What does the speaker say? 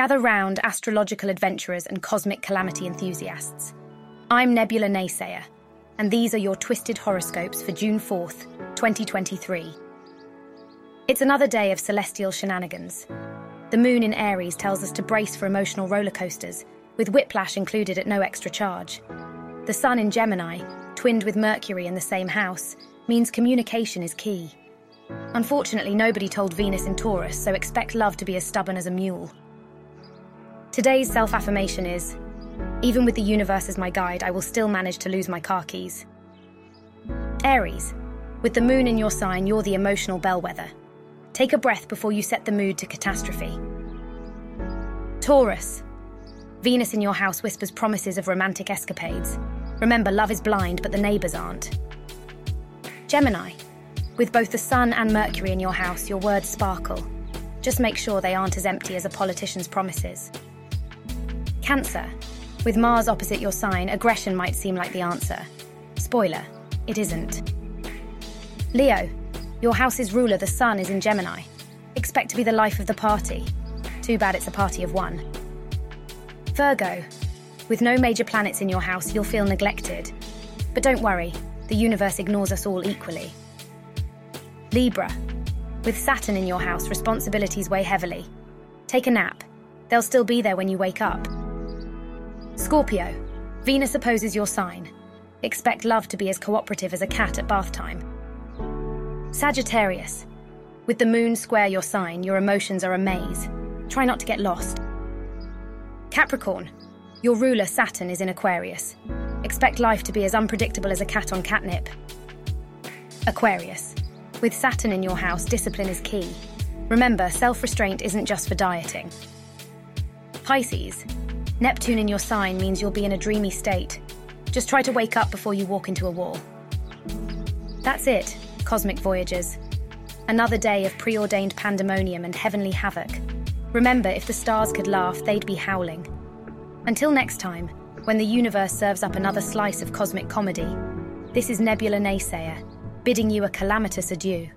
Gather round, astrological adventurers and cosmic calamity enthusiasts. I'm Nebula Naysayer, and these are your twisted horoscopes for June 4th, 2023. It's another day of celestial shenanigans. The moon in Aries tells us to brace for emotional roller coasters, with whiplash included at no extra charge. The sun in Gemini, twinned with Mercury in the same house, means communication is key. Unfortunately, nobody told Venus in Taurus, so expect love to be as stubborn as a mule. Today's self affirmation is Even with the universe as my guide, I will still manage to lose my car keys. Aries, with the moon in your sign, you're the emotional bellwether. Take a breath before you set the mood to catastrophe. Taurus, Venus in your house whispers promises of romantic escapades. Remember, love is blind, but the neighbours aren't. Gemini, with both the Sun and Mercury in your house, your words sparkle. Just make sure they aren't as empty as a politician's promises. Cancer, with Mars opposite your sign, aggression might seem like the answer. Spoiler, it isn't. Leo, your house's ruler, the Sun, is in Gemini. Expect to be the life of the party. Too bad it's a party of one. Virgo, with no major planets in your house, you'll feel neglected. But don't worry, the universe ignores us all equally. Libra, with Saturn in your house, responsibilities weigh heavily. Take a nap. They'll still be there when you wake up. Scorpio, Venus opposes your sign. Expect love to be as cooperative as a cat at bath time. Sagittarius, with the moon square your sign, your emotions are a maze. Try not to get lost. Capricorn, your ruler Saturn is in Aquarius. Expect life to be as unpredictable as a cat on catnip. Aquarius, with Saturn in your house, discipline is key. Remember, self restraint isn't just for dieting. Pisces, Neptune in your sign means you'll be in a dreamy state. Just try to wake up before you walk into a wall. That's it, Cosmic Voyagers. Another day of preordained pandemonium and heavenly havoc. Remember, if the stars could laugh, they'd be howling. Until next time, when the universe serves up another slice of cosmic comedy, this is Nebula Naysayer, bidding you a calamitous adieu.